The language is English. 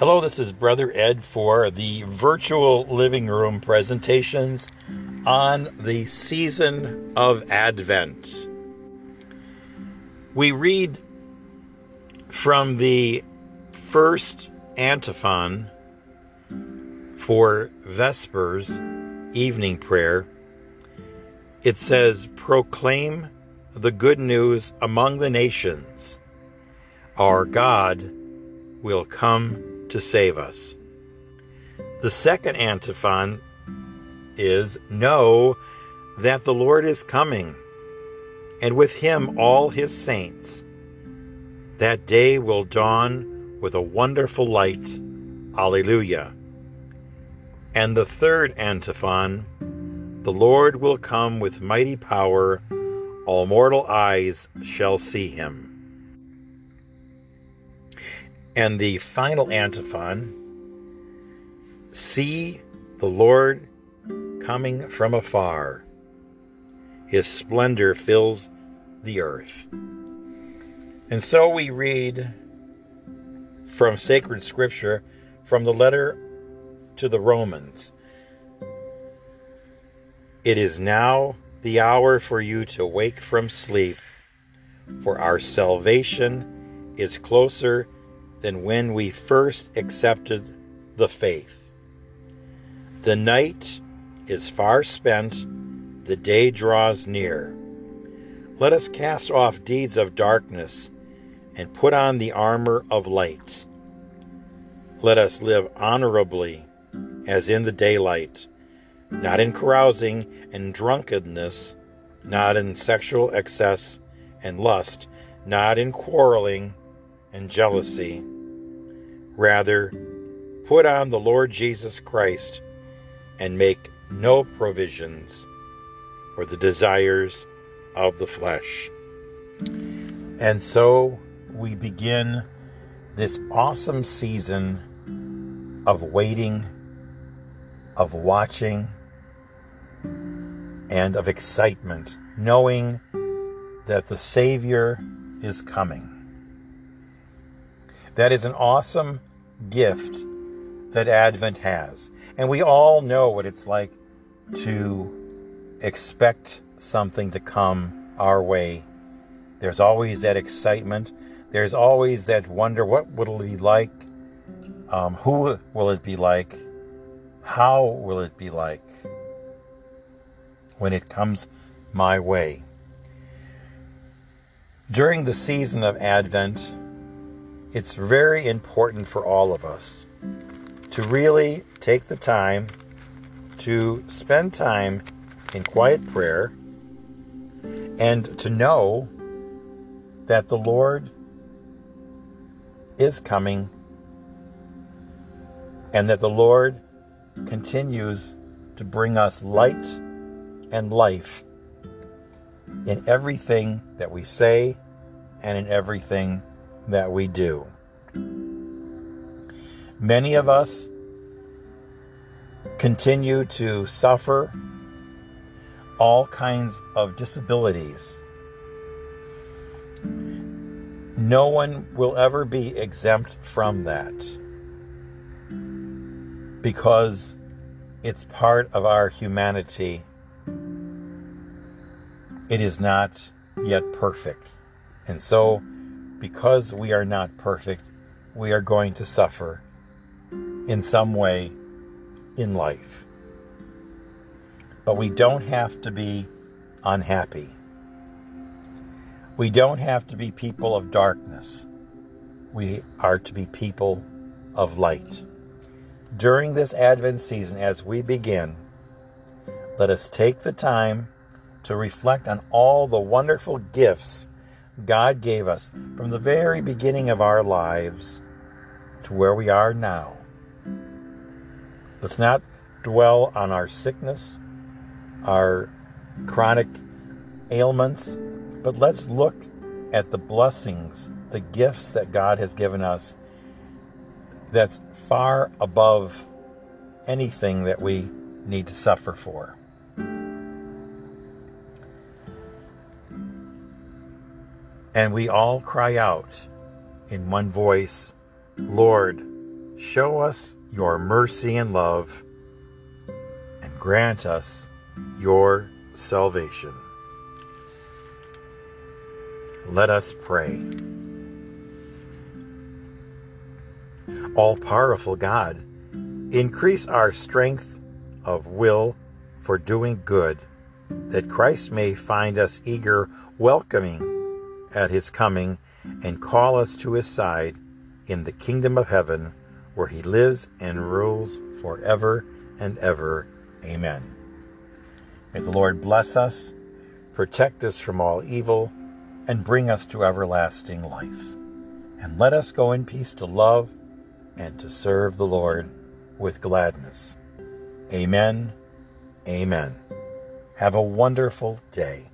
Hello, this is Brother Ed for the virtual living room presentations on the season of Advent. We read from the first antiphon for Vespers evening prayer. It says, Proclaim the good news among the nations. Our God will come to save us. The second antiphon is Know that the Lord is coming, and with him all his saints. That day will dawn with a wonderful light. Alleluia. And the third antiphon The Lord will come with mighty power, all mortal eyes shall see him. And the final antiphon See the Lord coming from afar. His splendor fills the earth. And so we read from sacred scripture from the letter to the Romans. It is now the hour for you to wake from sleep, for our salvation is closer than when we first accepted the faith. The night is far spent, the day draws near. Let us cast off deeds of darkness and put on the armor of light. Let us live honorably as in the daylight, not in carousing and drunkenness, not in sexual excess and lust, not in quarreling and jealousy Rather, put on the Lord Jesus Christ and make no provisions for the desires of the flesh. And so we begin this awesome season of waiting, of watching, and of excitement, knowing that the Savior is coming. That is an awesome gift that Advent has. And we all know what it's like to expect something to come our way. There's always that excitement. There's always that wonder what will it be like? Um, who will it be like? How will it be like when it comes my way? During the season of Advent, it's very important for all of us to really take the time to spend time in quiet prayer and to know that the Lord is coming and that the Lord continues to bring us light and life in everything that we say and in everything that we do. Many of us continue to suffer all kinds of disabilities. No one will ever be exempt from that because it's part of our humanity. It is not yet perfect. And so because we are not perfect, we are going to suffer in some way in life. But we don't have to be unhappy. We don't have to be people of darkness. We are to be people of light. During this Advent season, as we begin, let us take the time to reflect on all the wonderful gifts God gave us from the very beginning of our lives to where we are now. Let's not dwell on our sickness, our chronic ailments, but let's look at the blessings, the gifts that God has given us that's far above anything that we need to suffer for. And we all cry out in one voice, Lord, show us your mercy and love, and grant us your salvation. Let us pray. All powerful God, increase our strength of will for doing good, that Christ may find us eager, welcoming at his coming, and call us to his side in the kingdom of heaven, where he lives and rules forever and ever. Amen. May the Lord bless us, protect us from all evil, and bring us to everlasting life. And let us go in peace to love and to serve the Lord with gladness. Amen. Amen. Have a wonderful day.